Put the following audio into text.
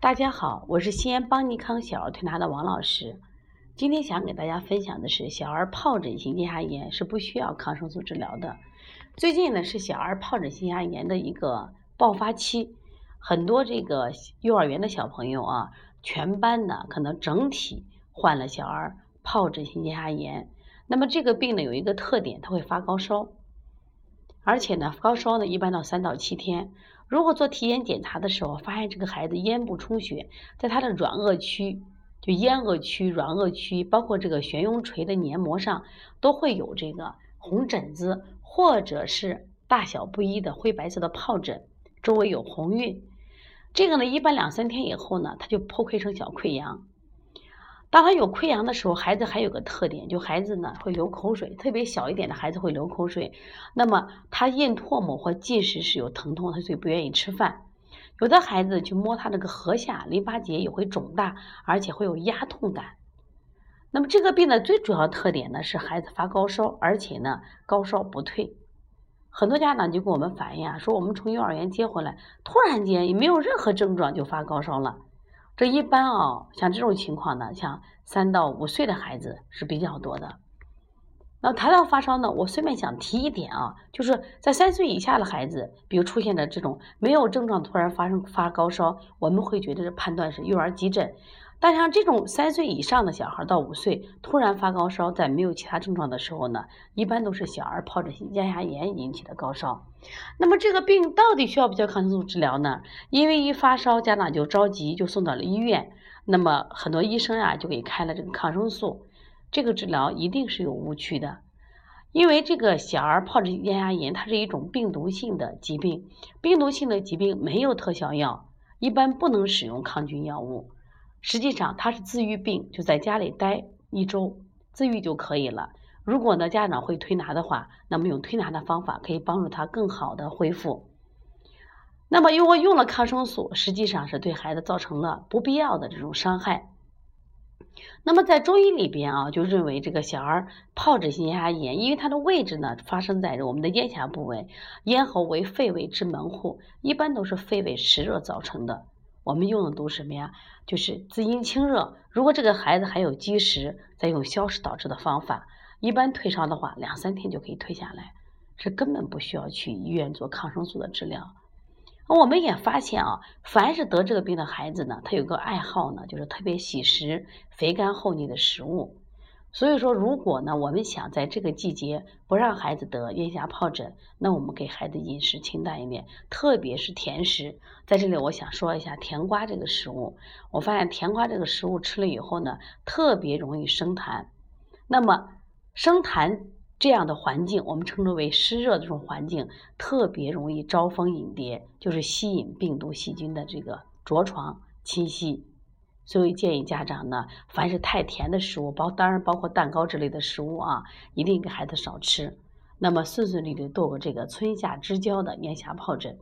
大家好，我是西安邦尼康小儿推拿的王老师。今天想给大家分享的是，小儿疱疹性咽峡炎是不需要抗生素治疗的。最近呢是小儿疱疹性咽峡炎的一个爆发期，很多这个幼儿园的小朋友啊，全班呢可能整体患了小儿疱疹性咽峡炎。那么这个病呢有一个特点，它会发高烧。而且呢，高烧呢一般到三到七天。如果做体检检查的时候，发现这个孩子咽部充血，在他的软腭区，就咽腭区、软腭区，包括这个悬雍垂的黏膜上，都会有这个红疹子，或者是大小不一的灰白色的疱疹，周围有红晕。这个呢，一般两三天以后呢，它就破溃成小溃疡。当他有溃疡的时候，孩子还有个特点，就孩子呢会流口水，特别小一点的孩子会流口水。那么他咽唾沫或进食时有疼痛，他所以不愿意吃饭。有的孩子去摸他这个颌下淋巴结也会肿大，而且会有压痛感。那么这个病的最主要特点呢是孩子发高烧，而且呢高烧不退。很多家长就跟我们反映啊，说我们从幼儿园接回来，突然间也没有任何症状就发高烧了。这一般啊，像这种情况呢，像三到五岁的孩子是比较多的。那谈到发烧呢，我顺便想提一点啊，就是在三岁以下的孩子，比如出现的这种没有症状突然发生发高烧，我们会觉得是判断是幼儿急诊。但像这种三岁以上的小孩到五岁突然发高烧，在没有其他症状的时候呢，一般都是小儿疱疹性咽峡炎引起的高烧。那么这个病到底需要不需要抗生素治疗呢？因为一发烧，家长就着急，就送到了医院。那么很多医生啊，就给开了这个抗生素。这个治疗一定是有误区的，因为这个小儿疱疹性咽峡炎它是一种病毒性的疾病，病毒性的疾病没有特效药，一般不能使用抗菌药物。实际上它是自愈病，就在家里待一周自愈就可以了。如果呢家长会推拿的话，那么用推拿的方法可以帮助他更好的恢复。那么如果用了抗生素，实际上是对孩子造成了不必要的这种伤害。那么在中医里边啊，就认为这个小儿疱疹性咽峡炎，因为它的位置呢发生在我们的咽峡部位，咽喉为肺胃之门户，一般都是肺胃湿热造成的。我们用的都是什么呀？就是滋阴清热。如果这个孩子还有积食，再用消食导滞的方法，一般退烧的话，两三天就可以退下来，是根本不需要去医院做抗生素的治疗。我们也发现啊，凡是得这个病的孩子呢，他有个爱好呢，就是特别喜食肥甘厚腻的食物。所以说，如果呢，我们想在这个季节不让孩子得咽峡疱疹，那我们给孩子饮食清淡一点，特别是甜食。在这里，我想说一下甜瓜这个食物。我发现甜瓜这个食物吃了以后呢，特别容易生痰。那么生痰这样的环境，我们称之为湿热的这种环境，特别容易招蜂引蝶，就是吸引病毒细菌的这个着床侵袭。所以建议家长呢，凡是太甜的食物，包当然包括蛋糕之类的食物啊，一定给孩子少吃。那么顺顺利利度过这个春夏之交的咽峡疱疹。